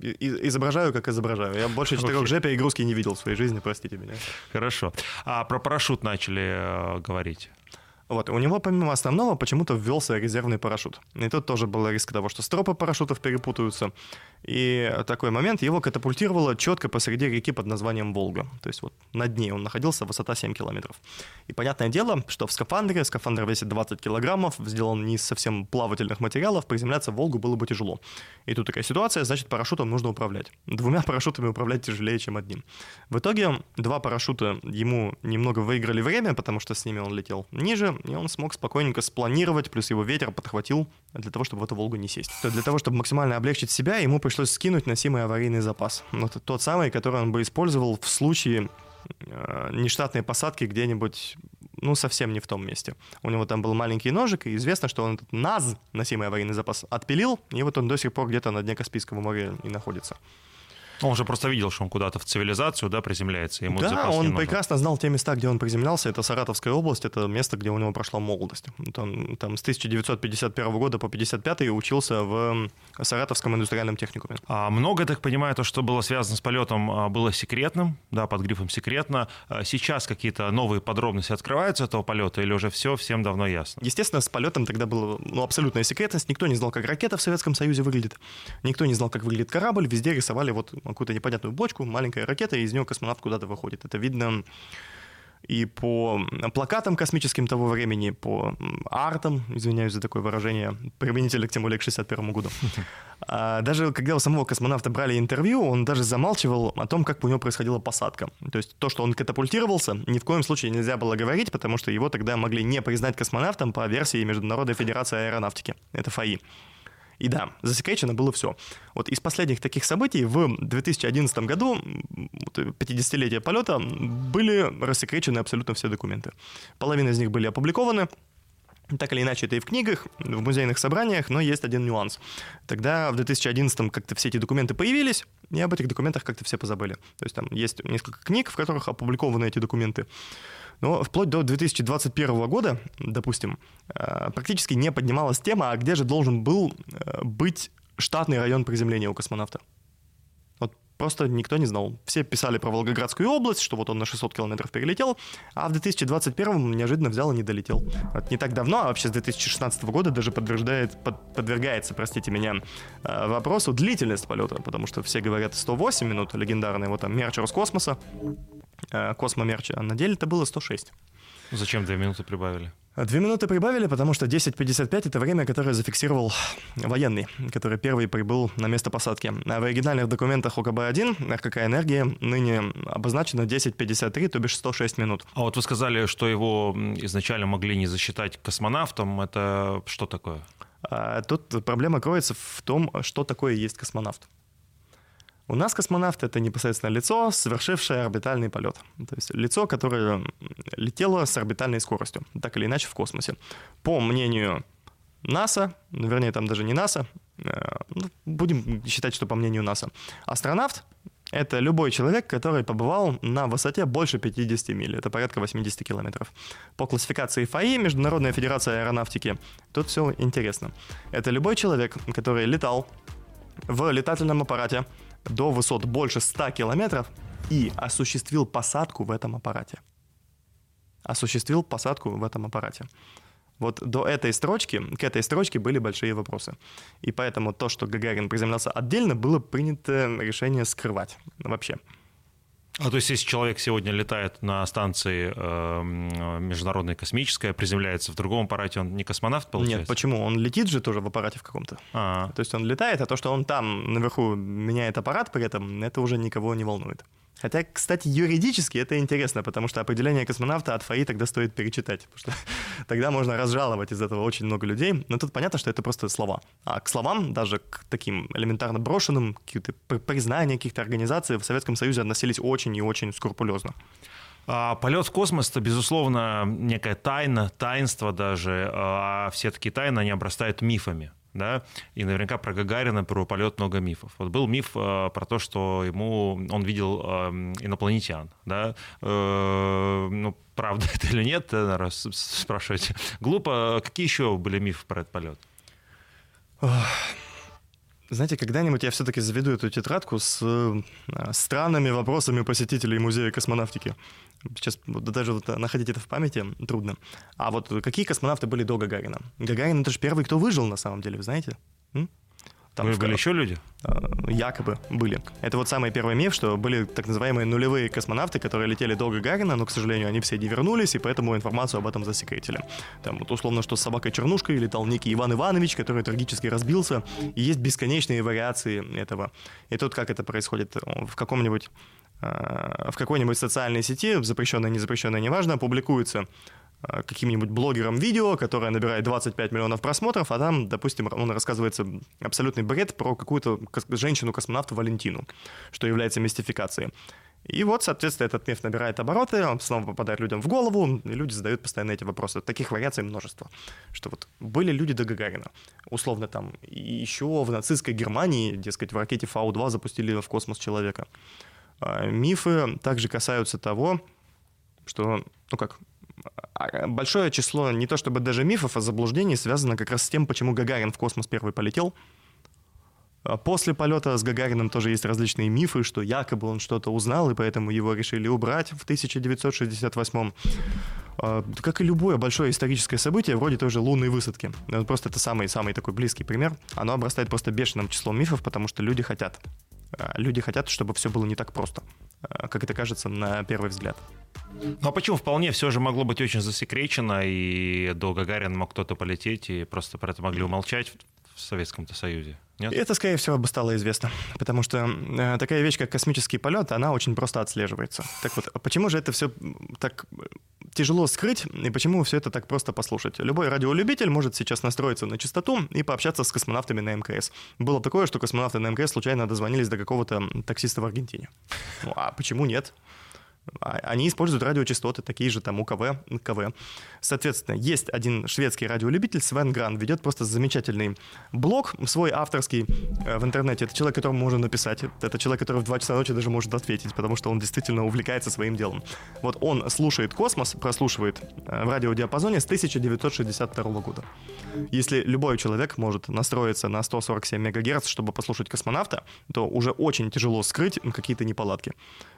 изображаю, как изображаю. Я больше 4G перегрузки не видел в своей жизни, простите меня. Хорошо. А про парашют начали э, говорить. Вот, у него помимо основного почему-то ввелся резервный парашют. И тут тоже был риск того, что стропы парашютов перепутаются. И такой момент его катапультировало четко посреди реки под названием Волга. То есть вот над ней он находился, высота 7 километров. И понятное дело, что в скафандре, скафандр весит 20 килограммов, сделан не из совсем плавательных материалов, приземляться в Волгу было бы тяжело. И тут такая ситуация, значит, парашютом нужно управлять. Двумя парашютами управлять тяжелее, чем одним. В итоге два парашюта ему немного выиграли время, потому что с ними он летел ниже, и он смог спокойненько спланировать, плюс его ветер подхватил для того, чтобы в эту Волгу не сесть. То для того, чтобы максимально облегчить себя, ему пришлось скинуть носимый аварийный запас. Вот тот самый, который он бы использовал в случае э, нештатной посадки где-нибудь, ну, совсем не в том месте. У него там был маленький ножик, и известно, что он этот НАЗ, носимый аварийный запас, отпилил, и вот он до сих пор где-то на дне Каспийского моря и находится. Он же просто видел, что он куда-то в цивилизацию да, приземляется. Ему да, он прекрасно знал те места, где он приземлялся. Это Саратовская область, это место, где у него прошла молодость. Он там с 1951 года по 1955 учился в Саратовском индустриальном техникуме. А много, так понимаю, то, что было связано с полетом, а, было секретным, да, под грифом «секретно». А сейчас какие-то новые подробности открываются этого полета или уже все всем давно ясно? Естественно, с полетом тогда была ну, абсолютная секретность. Никто не знал, как ракета в Советском Союзе выглядит. Никто не знал, как выглядит корабль. Везде рисовали вот какую-то непонятную бочку, маленькая ракета, и из нее космонавт куда-то выходит. Это видно и по плакатам космическим того времени, по артам, извиняюсь за такое выражение, применительно к тем более к 61 году. А даже когда у самого космонавта брали интервью, он даже замалчивал о том, как у него происходила посадка. То есть то, что он катапультировался, ни в коем случае нельзя было говорить, потому что его тогда могли не признать космонавтом по версии Международной Федерации Аэронавтики. Это ФАИ. И да, засекречено было все. Вот из последних таких событий в 2011 году, 50-летие полета, были рассекречены абсолютно все документы. Половина из них были опубликованы, так или иначе, это и в книгах, в музейных собраниях, но есть один нюанс. Тогда в 2011-м как-то все эти документы появились, и об этих документах как-то все позабыли. То есть там есть несколько книг, в которых опубликованы эти документы. Но вплоть до 2021 года, допустим, э, практически не поднималась тема, а где же должен был э, быть штатный район приземления у космонавта. Просто никто не знал. Все писали про Волгоградскую область, что вот он на 600 километров перелетел, а в 2021 неожиданно взял и не долетел. Вот не так давно, а вообще с 2016 года даже подтверждает, под, подвергается, простите меня, э, вопросу длительность полета, потому что все говорят 108 минут, легендарный вот там Мерчер из космоса, э, Космомерча, а на деле это было 106. Зачем две минуты прибавили? Две минуты прибавили, потому что 10.55 — это время, которое зафиксировал военный, который первый прибыл на место посадки. А в оригинальных документах ОКБ-1 РКК «Энергия» ныне обозначено 10.53, то бишь 106 минут. А вот вы сказали, что его изначально могли не засчитать космонавтом. Это что такое? А, тут проблема кроется в том, что такое есть космонавт. У нас космонавт — это непосредственно лицо, совершившее орбитальный полет. То есть лицо, которое летело с орбитальной скоростью, так или иначе в космосе. По мнению НАСА, ну, вернее, там даже не НАСА, э, ну, будем считать, что по мнению НАСА, астронавт — это любой человек, который побывал на высоте больше 50 миль, это порядка 80 километров. По классификации ФАИ, Международная федерация аэронавтики, тут все интересно. Это любой человек, который летал в летательном аппарате до высот больше 100 километров и осуществил посадку в этом аппарате. Осуществил посадку в этом аппарате. Вот до этой строчки, к этой строчке были большие вопросы. И поэтому то, что Гагарин приземлялся отдельно, было принято решение скрывать вообще. А то есть, если человек сегодня летает на станции э, международной космической, приземляется в другом аппарате, он не космонавт, получается? Нет, почему? Он летит же тоже в аппарате в каком-то. А-а-а. То есть он летает, а то, что он там наверху меняет аппарат при этом, это уже никого не волнует. Хотя, кстати, юридически это интересно, потому что определение космонавта от ФАИ тогда стоит перечитать, потому что тогда можно разжаловать из этого очень много людей. Но тут понятно, что это просто слова. А к словам, даже к таким элементарно брошенным, какие-то признания каких-то организаций в Советском Союзе относились очень и очень скрупулезно. А полет в космос это, безусловно, некая тайна, таинство даже, а все такие тайны, они обрастают мифами да, и наверняка про Гагарина, про полет много мифов. Вот был миф э, про то, что ему, он видел э, инопланетян, да, э, ну, правда это или нет, наверное, спрашиваете. Глупо. Какие еще были мифы про этот полет? Знаете, когда-нибудь я все-таки заведу эту тетрадку с э, странными вопросами посетителей музея космонавтики. Сейчас даже вот находить это в памяти трудно. А вот какие космонавты были до Гагарина? Гагарин это же первый, кто выжил на самом деле, вы знаете? М? Там Вы были еще люди? А, якобы были. Это вот самый первый миф, что были так называемые нулевые космонавты, которые летели до Гагарина, но, к сожалению, они все не вернулись, и поэтому информацию об этом засекретили. Там вот условно, что с собакой-чернушкой летал некий Иван Иванович, который трагически разбился, и есть бесконечные вариации этого. И тут как это происходит? В каком-нибудь а, в какой-нибудь социальной сети, запрещенной, не запрещенной, неважно, публикуется каким-нибудь блогером видео, которое набирает 25 миллионов просмотров, а там, допустим, он рассказывается абсолютный бред про какую-то женщину-космонавту Валентину, что является мистификацией. И вот, соответственно, этот миф набирает обороты, он снова попадает людям в голову, и люди задают постоянно эти вопросы. Таких вариаций множество. Что вот были люди до Гагарина. Условно там еще в нацистской Германии, дескать, в ракете Фау-2 запустили в космос человека. А, мифы также касаются того, что, ну как, большое число не то чтобы даже мифов, а заблуждений связано как раз с тем, почему Гагарин в космос первый полетел. А после полета с Гагарином тоже есть различные мифы, что якобы он что-то узнал, и поэтому его решили убрать в 1968 как и любое большое историческое событие, вроде той же лунной высадки. Просто это самый-самый такой близкий пример. Оно обрастает просто бешеным числом мифов, потому что люди хотят а, люди хотят, чтобы все было не так просто, а, как это кажется на первый взгляд. Ну а почему вполне все же могло быть очень засекречено, и до Гагарина мог кто-то полететь, и просто про это могли умолчать в Советском-то Союзе? Нет? Это, скорее всего, бы стало известно, потому что э, такая вещь, как космический полет, она очень просто отслеживается. Так вот, почему же это все так тяжело скрыть, и почему все это так просто послушать. Любой радиолюбитель может сейчас настроиться на частоту и пообщаться с космонавтами на МКС. Было такое, что космонавты на МКС случайно дозвонились до какого-то таксиста в Аргентине. Ну а почему нет? А, они используют радиочастоты, такие же там УКВ, КВ. Соответственно, есть один шведский радиолюбитель, Свен Гран, ведет просто замечательный блог, свой авторский э, в интернете. Это человек, которому можно написать. Это человек, который в 2 часа ночи даже может ответить, потому что он действительно увлекается своим делом. Вот он слушает космос, прослушивает э, в радиодиапазоне с 1962 года. Если любой человек может настроиться на 147 МГц, чтобы послушать космонавта, то уже очень тяжело скрыть какие-то неполадки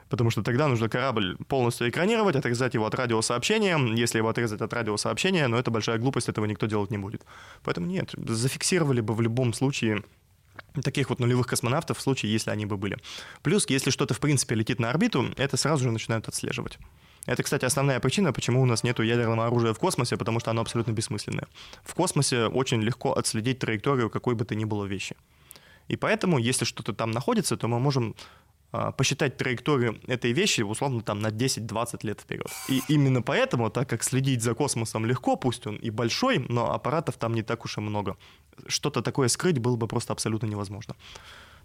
потому что тогда нужно корабль полностью экранировать, отрезать его от радиосообщения. Если его отрезать от радиосообщения, но это большая глупость, этого никто делать не будет. Поэтому нет, зафиксировали бы в любом случае таких вот нулевых космонавтов в случае, если они бы были. Плюс, если что-то в принципе летит на орбиту, это сразу же начинают отслеживать. Это, кстати, основная причина, почему у нас нет ядерного оружия в космосе, потому что оно абсолютно бессмысленное. В космосе очень легко отследить траекторию какой бы то ни было вещи. И поэтому, если что-то там находится, то мы можем посчитать траекторию этой вещи, условно, там на 10-20 лет вперед. И именно поэтому, так как следить за космосом легко, пусть он и большой, но аппаратов там не так уж и много, что-то такое скрыть было бы просто абсолютно невозможно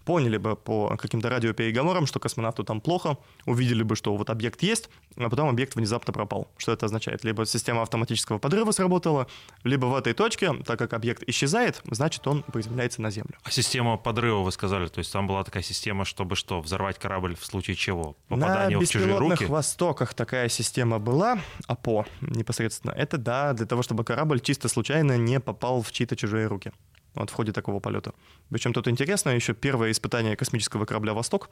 поняли бы по каким-то радиопереговорам, что космонавту там плохо, увидели бы, что вот объект есть, а потом объект внезапно пропал. Что это означает? Либо система автоматического подрыва сработала, либо в этой точке, так как объект исчезает, значит, он приземляется на Землю. А система подрыва, вы сказали, то есть там была такая система, чтобы что, взорвать корабль в случае чего? Попадание на в чужие руки? На востоках такая система была, АПО непосредственно. Это, да, для того, чтобы корабль чисто случайно не попал в чьи-то чужие руки вот в ходе такого полета. Причем тут интересно, еще первое испытание космического корабля «Восток»,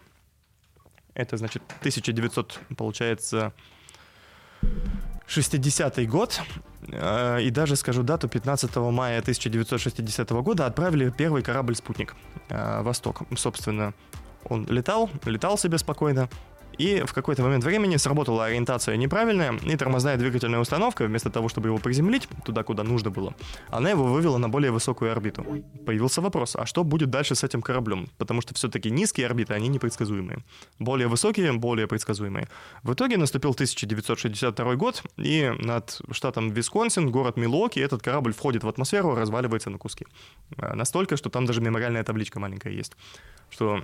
это, значит, 1900, получается, 60-й год, э, и даже скажу дату, 15 мая 1960 года отправили первый корабль-спутник э, «Восток». Собственно, он летал, летал себе спокойно, и в какой-то момент времени сработала ориентация неправильная, и тормозная двигательная установка, вместо того, чтобы его приземлить туда, куда нужно было, она его вывела на более высокую орбиту. Появился вопрос, а что будет дальше с этим кораблем? Потому что все-таки низкие орбиты, они непредсказуемые. Более высокие, более предсказуемые. В итоге наступил 1962 год, и над штатом Висконсин, город Милуоки, этот корабль входит в атмосферу, разваливается на куски. А, настолько, что там даже мемориальная табличка маленькая есть. Что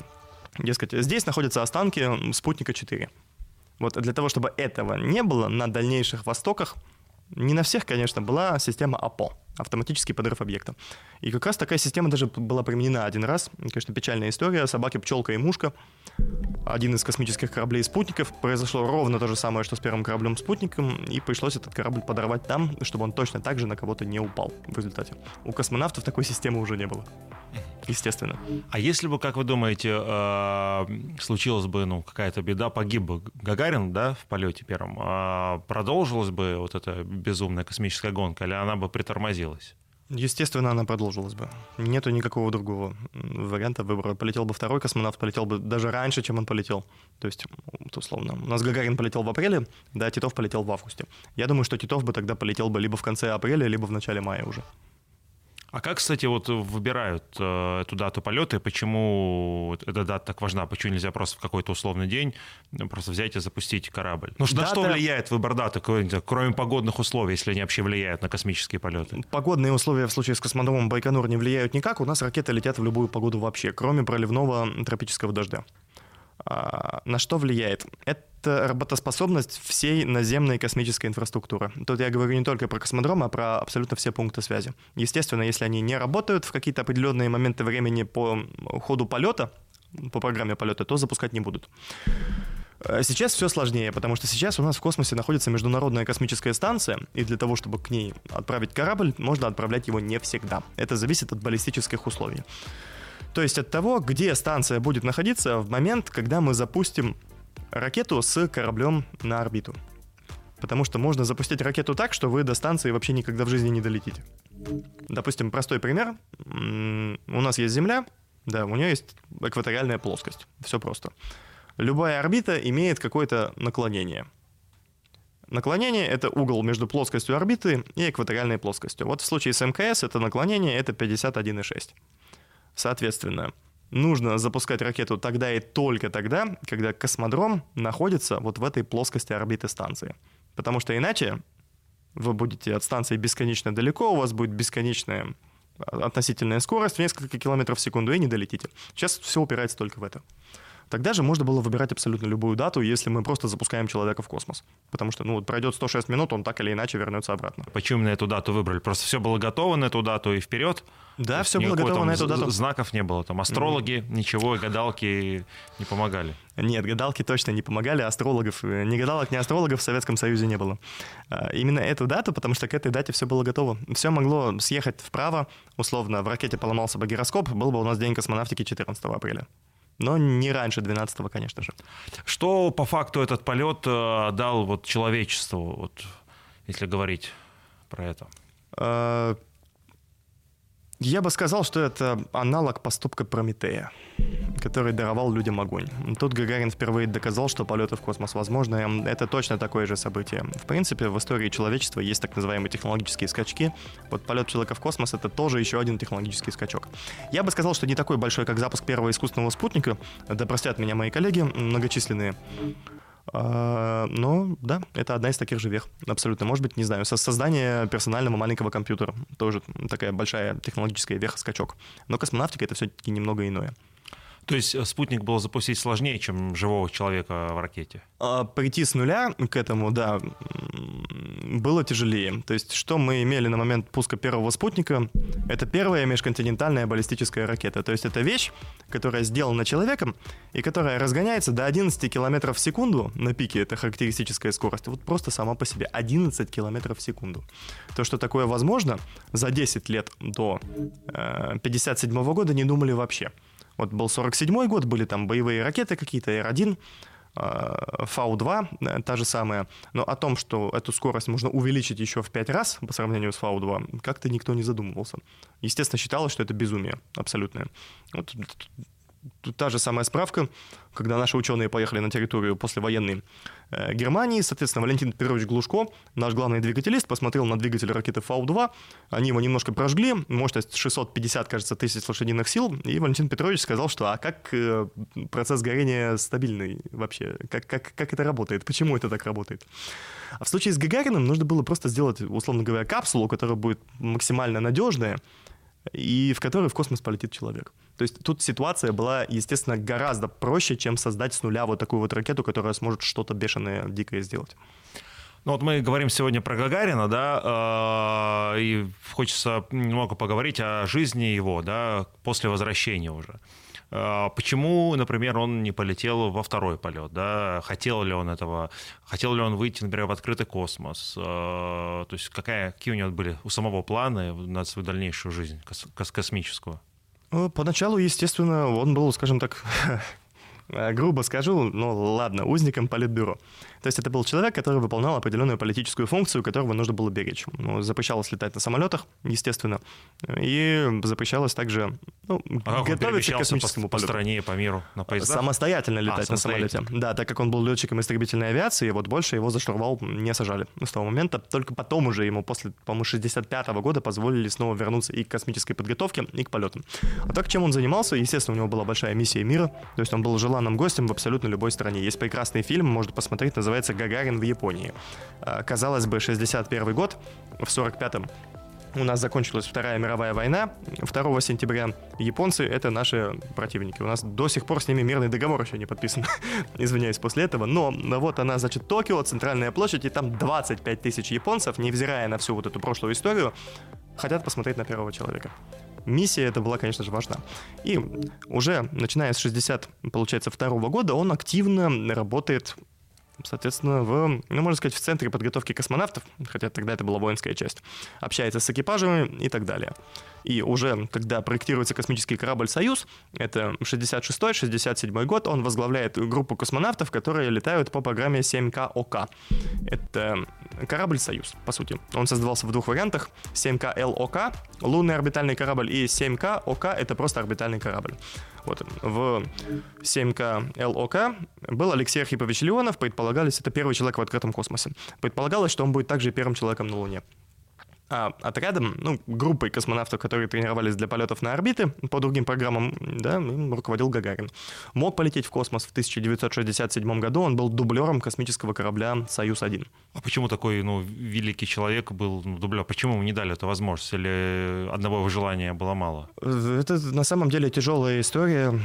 Дескать, здесь находятся останки спутника 4. Вот для того, чтобы этого не было на дальнейших востоках, не на всех, конечно, была система АПО, автоматический подрыв объекта. И как раз такая система даже была применена один раз. Конечно, печальная история. Собаки, пчелка и мушка. Один из космических кораблей-спутников. Произошло ровно то же самое, что с первым кораблем-спутником. И пришлось этот корабль подорвать там, чтобы он точно так же на кого-то не упал в результате. У космонавтов такой системы уже не было естественно. А если бы, как вы думаете, э, случилась бы ну, какая-то беда, погиб бы Гагарин да, в полете первом, а продолжилась бы вот эта безумная космическая гонка, или она бы притормозилась? Естественно, она продолжилась бы. Нету никакого другого варианта выбора. Полетел бы второй космонавт, полетел бы даже раньше, чем он полетел. То есть, условно, у нас Гагарин полетел в апреле, да, Титов полетел в августе. Я думаю, что Титов бы тогда полетел бы либо в конце апреля, либо в начале мая уже. А как, кстати, вот выбирают э, эту дату полета и почему эта дата так важна? Почему нельзя просто в какой-то условный день ну, просто взять и запустить корабль? Ну, дата... на что влияет выбор даты, кроме погодных условий, если они вообще влияют на космические полеты? Погодные условия в случае с космодромом Байконур не влияют никак. У нас ракеты летят в любую погоду вообще, кроме проливного тропического дождя. А, на что влияет? Это работоспособность всей наземной космической инфраструктуры. Тут я говорю не только про космодром, а про абсолютно все пункты связи. Естественно, если они не работают в какие-то определенные моменты времени по ходу полета, по программе полета, то запускать не будут. А сейчас все сложнее, потому что сейчас у нас в космосе находится Международная космическая станция, и для того, чтобы к ней отправить корабль, можно отправлять его не всегда. Это зависит от баллистических условий. То есть от того, где станция будет находиться в момент, когда мы запустим ракету с кораблем на орбиту. Потому что можно запустить ракету так, что вы до станции вообще никогда в жизни не долетите. Допустим, простой пример. У нас есть Земля, да, у нее есть экваториальная плоскость. Все просто. Любая орбита имеет какое-то наклонение. Наклонение — это угол между плоскостью орбиты и экваториальной плоскостью. Вот в случае с МКС это наклонение — это 51,6. Соответственно, нужно запускать ракету тогда и только тогда, когда космодром находится вот в этой плоскости орбиты станции. Потому что иначе вы будете от станции бесконечно далеко, у вас будет бесконечная относительная скорость в несколько километров в секунду и не долетите. Сейчас все упирается только в это. Тогда же можно было выбирать абсолютно любую дату, если мы просто запускаем человека в космос. Потому что, ну, вот пройдет 106 минут, он так или иначе вернется обратно. Почему именно эту дату выбрали? Просто все было готово на эту дату и вперед? Да, все было готово на эту дату. Знаков не было, там астрологи, mm. ничего, гадалки не помогали. Нет, гадалки точно не помогали, астрологов, э, ни гадалок, ни астрологов в Советском Союзе не было. А, именно эту дату, потому что к этой дате все было готово. Все могло съехать вправо, условно, в ракете поломался бы гироскоп, был бы у нас день космонавтики 14 апреля но не раньше 12 конечно же. Что по факту этот полет э, дал вот человечеству, вот, если говорить про это? Я бы сказал, что это аналог поступка Прометея, который даровал людям огонь. Тут Гагарин впервые доказал, что полеты в космос возможны. Это точно такое же событие. В принципе, в истории человечества есть так называемые технологические скачки. Вот полет человека в космос — это тоже еще один технологический скачок. Я бы сказал, что не такой большой, как запуск первого искусственного спутника. Да простят меня мои коллеги многочисленные. А, но да, это одна из таких же вех. Абсолютно. Может быть, не знаю, создание персонального маленького компьютера. Тоже такая большая технологическая веха-скачок. Но космонавтика — это все-таки немного иное. То есть э, спутник было запустить сложнее, чем живого человека в ракете? А, прийти с нуля к этому, да, было тяжелее. То есть что мы имели на момент пуска первого спутника? Это первая межконтинентальная баллистическая ракета. То есть это вещь, которая сделана человеком и которая разгоняется до 11 км в секунду на пике, это характеристическая скорость, вот просто сама по себе 11 км в секунду. То, что такое возможно, за 10 лет до э, 57 года не думали вообще. Вот был 47 год, были там боевые ракеты какие-то, Р-1, э, Фау-2, э, та же самая. Но о том, что эту скорость можно увеличить еще в 5 раз по сравнению с Фау-2, как-то никто не задумывался. Естественно, считалось, что это безумие абсолютное. Вот та же самая справка, когда наши ученые поехали на территорию послевоенной э, Германии, соответственно, Валентин Петрович Глушко, наш главный двигателист, посмотрел на двигатель ракеты Фау-2, они его немножко прожгли, мощность 650, кажется, тысяч лошадиных сил, и Валентин Петрович сказал, что а как э, процесс горения стабильный вообще, как, как, как это работает, почему это так работает. А в случае с Гагариным нужно было просто сделать, условно говоря, капсулу, которая будет максимально надежная, и в которой в космос полетит человек. То есть тут ситуация была, естественно, гораздо проще, чем создать с нуля вот такую вот ракету, которая сможет что-то бешеное, дикое сделать. Ну вот мы говорим сегодня про Гагарина, да, э, и хочется немного поговорить о жизни его, да, после возвращения уже. Э, почему, например, он не полетел во второй полет, да, хотел ли он этого, хотел ли он выйти, например, в открытый космос, э, то есть какая, какие у него были у самого планы на свою дальнейшую жизнь кос космическую? Ну, поначалу, естественно, он был, скажем так, грубо скажу, ну ладно, узником политбюро. То есть это был человек, который выполнял определенную политическую функцию, которого нужно было беречь. Ну, запрещалось летать на самолетах, естественно, и запрещалось также ну, а готовиться к космическому по, полету. По стране, по миру на поездах? Самостоятельно а, летать а, на самолете. Да, так как он был летчиком истребительной авиации, вот больше его за штурвал не сажали с того момента. Только потом уже ему после, по-моему, 65 -го года позволили снова вернуться и к космической подготовке, и к полетам. А так, чем он занимался? Естественно, у него была большая миссия мира, то есть он был желанным гостем в абсолютно любой стране. Есть прекрасный фильм, можно посмотреть, называется называется «Гагарин в Японии». А, казалось бы, 61 год, в 45-м у нас закончилась Вторая мировая война. 2 сентября японцы — это наши противники. У нас до сих пор с ними мирный договор еще не подписан. Извиняюсь после этого. Но вот она, значит, Токио, центральная площадь, и там 25 тысяч японцев, невзирая на всю вот эту прошлую историю, хотят посмотреть на первого человека. Миссия эта была, конечно же, важна. И уже начиная с 60, получается, второго года он активно работает соответственно, в, ну, можно сказать, в центре подготовки космонавтов, хотя тогда это была воинская часть, общается с экипажами и так далее. И уже когда проектируется космический корабль «Союз», это 66-67 год, он возглавляет группу космонавтов, которые летают по программе 7К ОК. Это корабль «Союз», по сути. Он создавался в двух вариантах. 7К ЛОК, лунный орбитальный корабль, и 7К ОК — это просто орбитальный корабль. Вот в 7К ЛОК был Алексей Архипович Леонов, предполагались, это первый человек в открытом космосе. Предполагалось, что он будет также первым человеком на Луне. А отрядом, ну, группой космонавтов, которые тренировались для полетов на орбиты по другим программам, да, руководил Гагарин. Мог полететь в космос в 1967 году, он был дублером космического корабля «Союз-1». А почему такой, ну, великий человек был ну, дублер? Почему ему не дали эту возможность? Или одного желания было мало? Это на самом деле тяжелая история,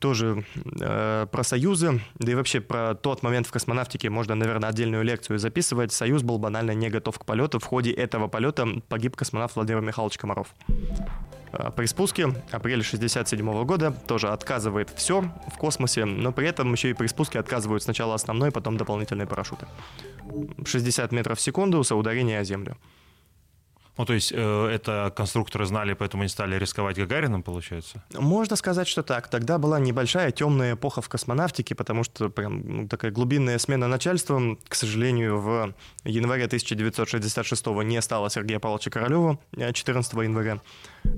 тоже э, про союзы, да и вообще про тот момент в космонавтике можно, наверное, отдельную лекцию записывать. Союз был банально не готов к полету. В ходе этого полета погиб космонавт Владимир Михайлович Комаров. А, при спуске апрель 67 года тоже отказывает все в космосе, но при этом еще и при спуске отказывают сначала основной, потом дополнительные парашюты. 60 метров в секунду соударение о землю. Ну, то есть э, это конструкторы знали, поэтому не стали рисковать Гагарином, получается? Можно сказать, что так. Тогда была небольшая темная эпоха в космонавтике, потому что прям ну, такая глубинная смена начальства. К сожалению, в январе 1966 не стало Сергея Павловича Королева, 14 э, января.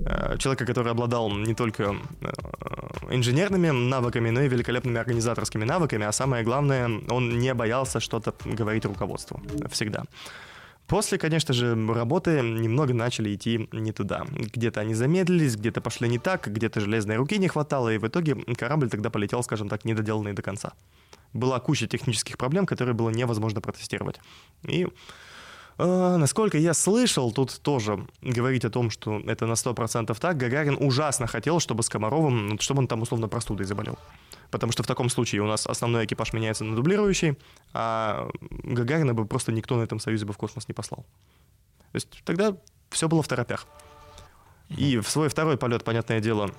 Э, человека, который обладал не только инженерными навыками, но и великолепными организаторскими навыками, а самое главное, он не боялся что-то говорить руководству всегда. После, конечно же, работы немного начали идти не туда. Где-то они замедлились, где-то пошли не так, где-то железной руки не хватало, и в итоге корабль тогда полетел, скажем так, недоделанный до конца. Была куча технических проблем, которые было невозможно протестировать. И насколько я слышал, тут тоже говорить о том, что это на 100% так, Гагарин ужасно хотел, чтобы с Комаровым, чтобы он там условно простудой заболел потому что в таком случае у нас основной экипаж меняется на дублирующий, а Гагарина бы просто никто на этом союзе бы в космос не послал. То есть тогда все было в торопях. И в свой второй полет, понятное дело,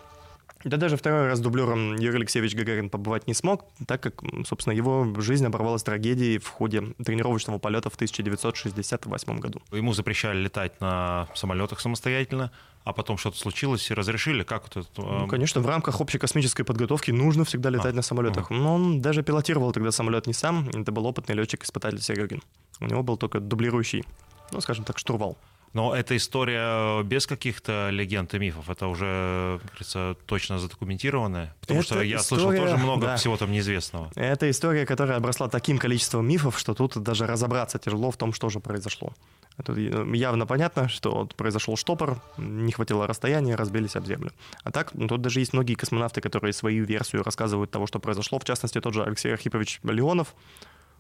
да даже второй раз дублером Юрий Алексеевич Гагарин побывать не смог, так как, собственно, его жизнь оборвалась трагедией в ходе тренировочного полета в 1968 году. Ему запрещали летать на самолетах самостоятельно, а потом что-то случилось и разрешили? Как это? Ну, конечно, в рамках общей космической подготовки нужно всегда летать а, на самолетах. Угу. Но он даже пилотировал тогда самолет не сам, это был опытный летчик-испытатель Серегин. У него был только дублирующий, ну, скажем так, штурвал. Но эта история без каких-то легенд и мифов, это уже, как говорится, точно задокументированная? Потому это что я история, слышал тоже много да. всего там неизвестного. Это история, которая обросла таким количеством мифов, что тут даже разобраться тяжело в том, что же произошло. Тут явно понятно, что вот произошел штопор, не хватило расстояния, разбились об землю. А так, ну, тут даже есть многие космонавты, которые свою версию рассказывают того, что произошло. В частности, тот же Алексей Архипович Леонов,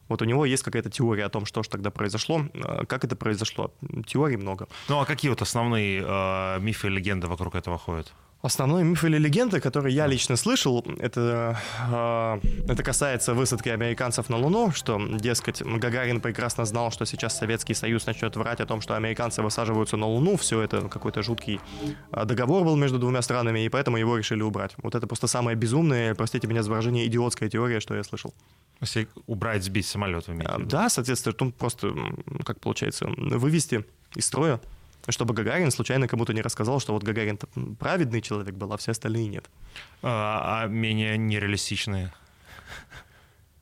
вот у него есть какая-то теория о том, что же тогда произошло, а, как это произошло. Теорий много. Ну а какие вот основные э, мифы и легенды вокруг этого ходят? Основной миф или легенда, который я лично слышал, это, э, это касается высадки американцев на Луну, что, дескать, Гагарин прекрасно знал, что сейчас Советский Союз начнет врать о том, что американцы высаживаются на Луну, все это какой-то жуткий договор был между двумя странами, и поэтому его решили убрать. Вот это просто самая безумная, простите меня за выражение, идиотская теория, что я слышал. Если убрать, сбить самолет, вы имеете Да, соответственно, просто, как получается, вывести из строя, чтобы Гагарин случайно кому-то не рассказал, что вот Гагарин праведный человек был, а все остальные нет. А, а менее нереалистичные?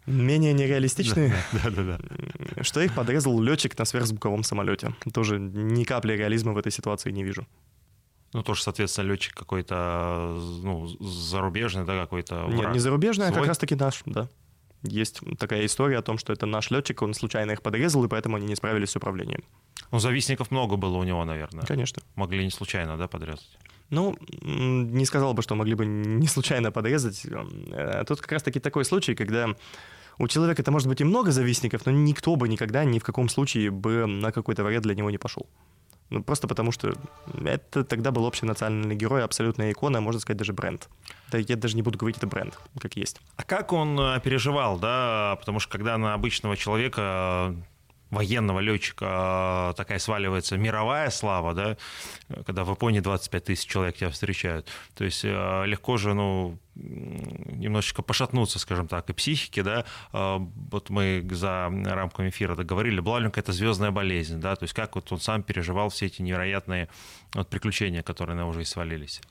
Менее нереалистичные? Да, да, да. Что их подрезал летчик на сверхзвуковом самолете. Тоже ни капли реализма в этой ситуации не вижу. Ну, тоже, соответственно, летчик какой-то, ну, зарубежный, да, какой-то Нет, не зарубежный, а как раз-таки наш, да. Есть такая история о том, что это наш летчик, он случайно их подрезал, и поэтому они не справились с управлением. Ну, завистников много было у него, наверное. Конечно. Могли не случайно, да, подрезать? Ну, не сказал бы, что могли бы не случайно подрезать. Э, тут как раз-таки такой случай, когда у человека это может быть и много завистников, но никто бы никогда ни в каком случае бы на какой-то вред для него не пошел. Ну, просто потому что это тогда был общий национальный герой, абсолютная икона, можно сказать, даже бренд. Да я даже не буду говорить, это бренд, как есть. А как он э, переживал, да? Потому что когда на обычного человека военного летчика такая сваливается мировая слава, да, когда в Японии 25 тысяч человек тебя встречают. То есть э, легко же, ну, немножечко пошатнуться, скажем так, и психики, да, э, вот мы за рамками эфира договорили, была какая-то звездная болезнь, да, то есть как вот он сам переживал все эти невероятные вот, приключения, которые на уже и свалились.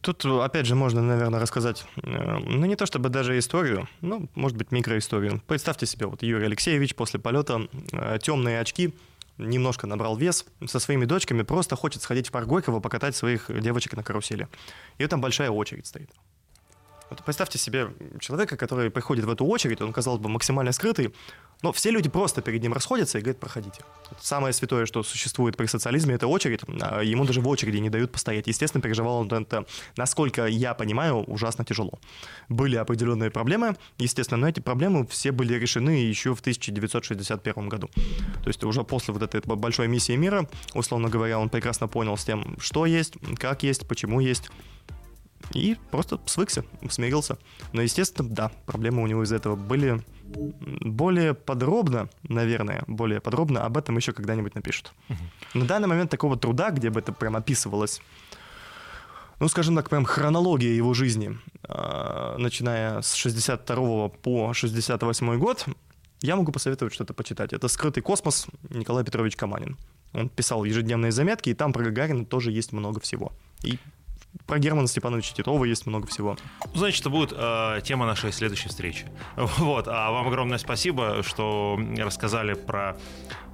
Тут, опять же, можно, наверное, рассказать, э, ну, не то чтобы даже историю, ну, может быть, микроисторию. Представьте себе, вот Юрий Алексеевич после полета, э, темные очки, немножко набрал вес, со своими дочками просто хочет сходить в парк Горького, покатать своих девочек на карусели. И там большая очередь стоит. Вот представьте себе человека, который приходит в эту очередь, он, казалось бы, максимально скрытый, но все люди просто перед ним расходятся и говорят, проходите. Самое святое, что существует при социализме, это очередь. А ему даже в очереди не дают постоять. Естественно, переживал он это, насколько я понимаю, ужасно тяжело. Были определенные проблемы, естественно, но эти проблемы все были решены еще в 1961 году. То есть уже после вот этой большой миссии мира, условно говоря, он прекрасно понял с тем, что есть, как есть, почему есть и просто свыкся, смирился. Но, естественно, да, проблемы у него из этого были более подробно, наверное, более подробно об этом еще когда-нибудь напишут. Угу. На данный момент такого труда, где бы это прям описывалось, ну, скажем так, прям хронология его жизни, а, начиная с 62 по 68 год, я могу посоветовать что-то почитать. Это «Скрытый космос» Николай Петрович Каманин. Он писал ежедневные заметки, и там про Гагарина тоже есть много всего. И про Германа Степановича Титова есть много всего. Значит, это будет э, тема нашей следующей встречи. Вот. А вам огромное спасибо, что рассказали про,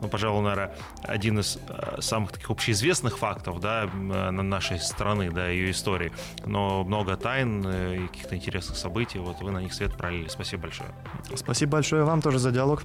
ну, пожалуй, наверное, один из э, самых таких общеизвестных фактов, да, на нашей страны, да, ее истории. Но много тайн э, и каких-то интересных событий. Вот вы на них свет пролили. Спасибо большое. Спасибо большое вам тоже за диалог.